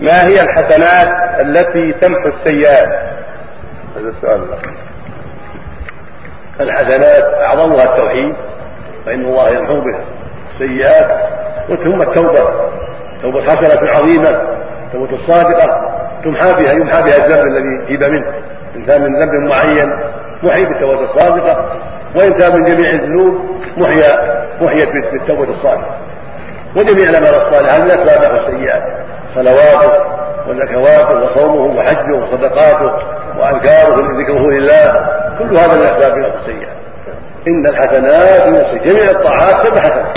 ما هي الحسنات التي تمحو السيئات؟ هذا السؤال. الحسنات أعظمها التوحيد فإن الله يمحو بها السيئات ثم التوبة توبة حسنه عظيمة توبة الصادقه تمحى بها يمحى بها الذنب الذي تيب منه. ان كان من ذنب معين محي بالتوبة الصادقة وان كان من جميع الذنوب محيا محيت بالتوبة الصادقة. وجميع الأعمال الصالحة من اسباب السيئات صلواته وزكواته وصومه وحجه وصدقاته وأذكاره ذكره لله كل هذا من اسباب السيئات إن الحسنات جميع الطاعات سبع حسنات